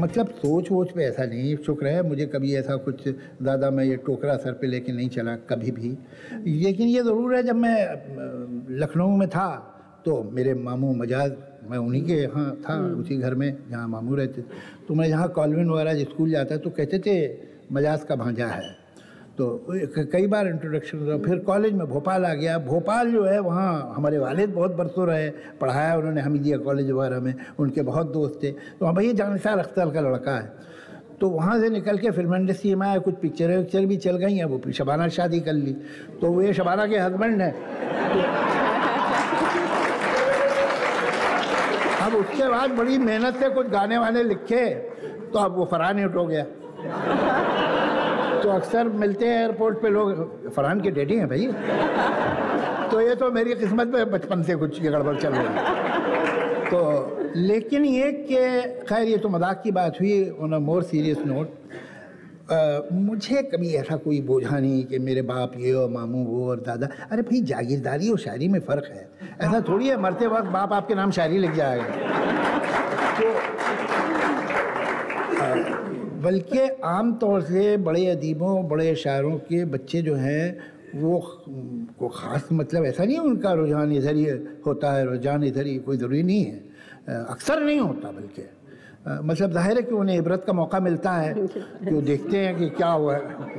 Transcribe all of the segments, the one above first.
मतलब सोच वोच पे ऐसा नहीं शुक्र है मुझे कभी ऐसा कुछ ज़्यादा मैं ये टोकरा सर पे लेके नहीं चला कभी भी। लेकिन ये ज़रूर है जब मैं लखनऊ में था तो मेरे मामू मजाज मैं उन्हीं के यहाँ था उसी घर में जहाँ मामू रहते तो मैं यहाँ कॉलविन वगैरह स्कूल जाता तो कहते थे मजाज का भांजा है। तो कई बार इंट्रोडक्शन हुआ फिर कॉलेज में भोपाल आ गया। भोपाल जो है, वहाँ हमारे वालिद बहुत बरसों रहे, पढ़ाया उन्होंने हमीदिया कॉलेज वगैरह में। उनके बहुत दोस्त थे। तो वहाँ भैया जानसार अख्तर का लड़का है। तो वहाँ से निकल के फ़िल्म इंडस्ट्री में आया, कुछ पिक्चरें विक्चर भी चल गई हैं। वो शबाना शादी कर ली। तो वो ये शबाना के हस्बैंड हैं। अब उसके बाद बड़ी मेहनत से कुछ गाने वाने लिखे तो अब वो फरहान हिट हो गया। तो अक्सर मिलते हैं एयरपोर्ट पे लोग, फरहान के डेडी हैं भाई। तो ये तो मेरी किस्मत में बचपन से कुछ ये गड़बड़ चल रही है। तो लेकिन ये कि, खैर, ये तो मज़ाक की बात हुई on a more serious note मुझे कभी ऐसा कोई बोझा नहीं कि मेरे बाप ये और मामू वो और दादा। अरे भाई, जागीरदारी और शायरी में फ़र्क है। ऐसा थोड़ी है, मरते वक्त बाप आपके नाम शायरी लिख जाएगा। तो बल्कि आम तौर से बड़े अदीबों, बड़े शायरों के बच्चे जो हैं, वो को ख़ास मतलब ऐसा नहीं है उनका रुझान इधर ही होता है, रुझान इधर ही कोई ज़रूरी नहीं है। अक्सर नहीं होता बल्कि। मतलब ज़ाहिर है कि उन्हें इबरत का मौका मिलता है कि वो देखते हैं कि क्या हुआ,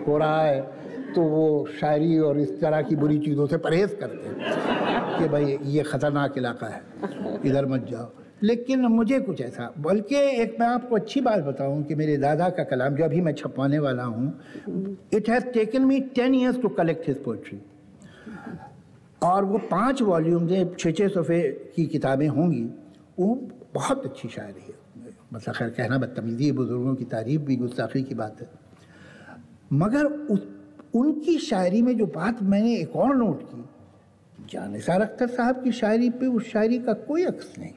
हो रहा है तो वो शायरी और इस तरह की बुरी चीज़ों से परहेज़ करते हैं कि भाई ये ख़तरनाक इलाका है, इधर मत जाओ। लेकिन मुझे कुछ ऐसा, बल्कि एक मैं आपको अच्छी बात बताऊँ कि मेरे दादा का कलाम, जो अभी मैं छपवाने वाला हूँ it has taken me ten years to collect his poetry और वो पाँच वॉल्यूम छः छः सफ़े की किताबें होंगी। वो बहुत अच्छी शायरी है। मतलब खैर, कहना बदतमीज़ी है, बुज़ुर्गों की तारीफ़ भी, गुस्ताखी की बात है। मगर उस, उनकी शायरी में जो बात मैंने एक और नोट की जानिसार अख्तर साहब की शायरी पे उस शायरी का कोई अक्स नहीं।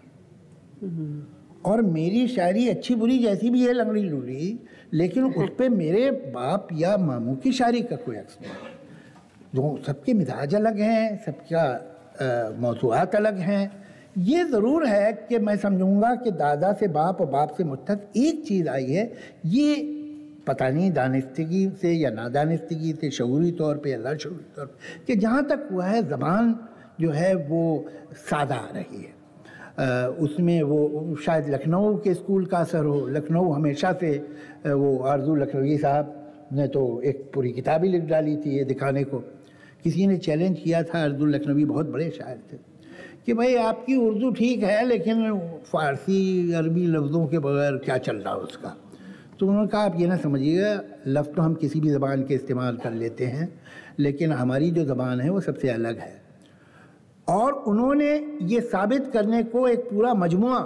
और मेरी शायरी अच्छी बुरी जैसी भी है, लंगड़ी लूड़ी लेकिन उस पर मेरे बाप या मामू की शायरी का कोई अक्स नहीं। जो सबके मिजाज अलग हैं, सबका मौसूआत अलग हैं। ये ज़रूर है कि मैं समझूँगा कि दादा से बाप और बाप से मुझ तक एक चीज़ आई है, ये पता नहीं दानिस्तगी से या नादानिस्तगी से शूरी तौर पे या लाशूरी तौर पर कि जहाँ तक हुआ है, ज़बान जो है वो सादा आ रही है। उसमें वो, शायद लखनऊ के स्कूल का असर हो, लखनऊ हमेशा से वो आरज़ू लखनवी साहब ने तो एक पूरी किताब ही लिख डाली थी ये दिखाने को। किसी ने चैलेंज किया था अर्जुल लखनवी, बहुत बड़े शायर थे। कि भाई आपकी उर्दू ठीक है, लेकिन फ़ारसी, अरबी लफ्ज़ों के बगैर क्या चल रहा है उसका? तो उन्होंने कहा, आप ये ना समझिएगा, लफ्ज़ तो हम किसी भी ज़बान के इस्तेमाल कर लेते हैं, लेकिन हमारी जो ज़बान है वो सबसे अलग है। और उन्होंने ये साबित करने को एक पूरा मजमुआ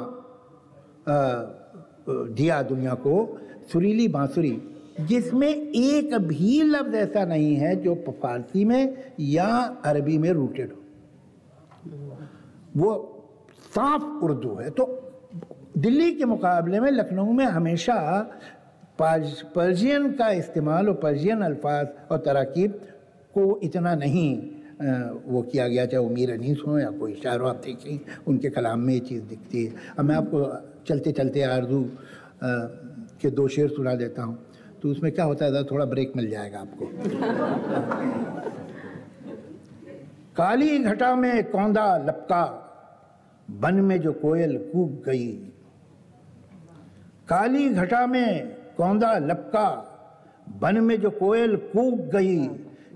दिया दुनिया को, सुरीली बांसुरी, जिसमें एक भी लफ्ज़ ऐसा नहीं है जो फारसी में या अरबी में रूटेड हो। वो साफ़ उर्दू है। तो दिल्ली के मुकाबले में लखनऊ में हमेशा पर्शियन का इस्तेमाल और पर्शियन अल्फाज और तराकीब को इतना नहीं वो किया गया, चाहे वो मीर अनीस हो या कोई शायर आप देखें उनके कलाम में ये चीज़ दिखती है। अब मैं आपको चलते चलते आरज़ू के दो शेर सुना देता हूँ। तो उसमें क्या होता है थोड़ा ब्रेक मिल जाएगा आपको। काली घटा में कौंदा लपका, बन में जो कोयल कूक गई। काली घटा में कौंदा लपका, बन में जो कोयल कूक गई।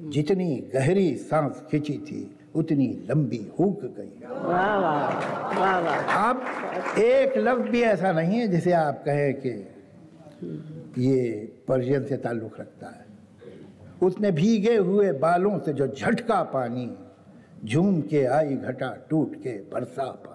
जितनी गहरी सांस खींची थी उतनी लंबी हुक गई। आप एक लफ्ज भी ऐसा नहीं है जिसे आप कहें कि ये पर्शियन से ताल्लुक़ रखता है। उसने भीगे हुए बालों से जो झटका पानी झूम के आई घटा टूट के बरसा पानी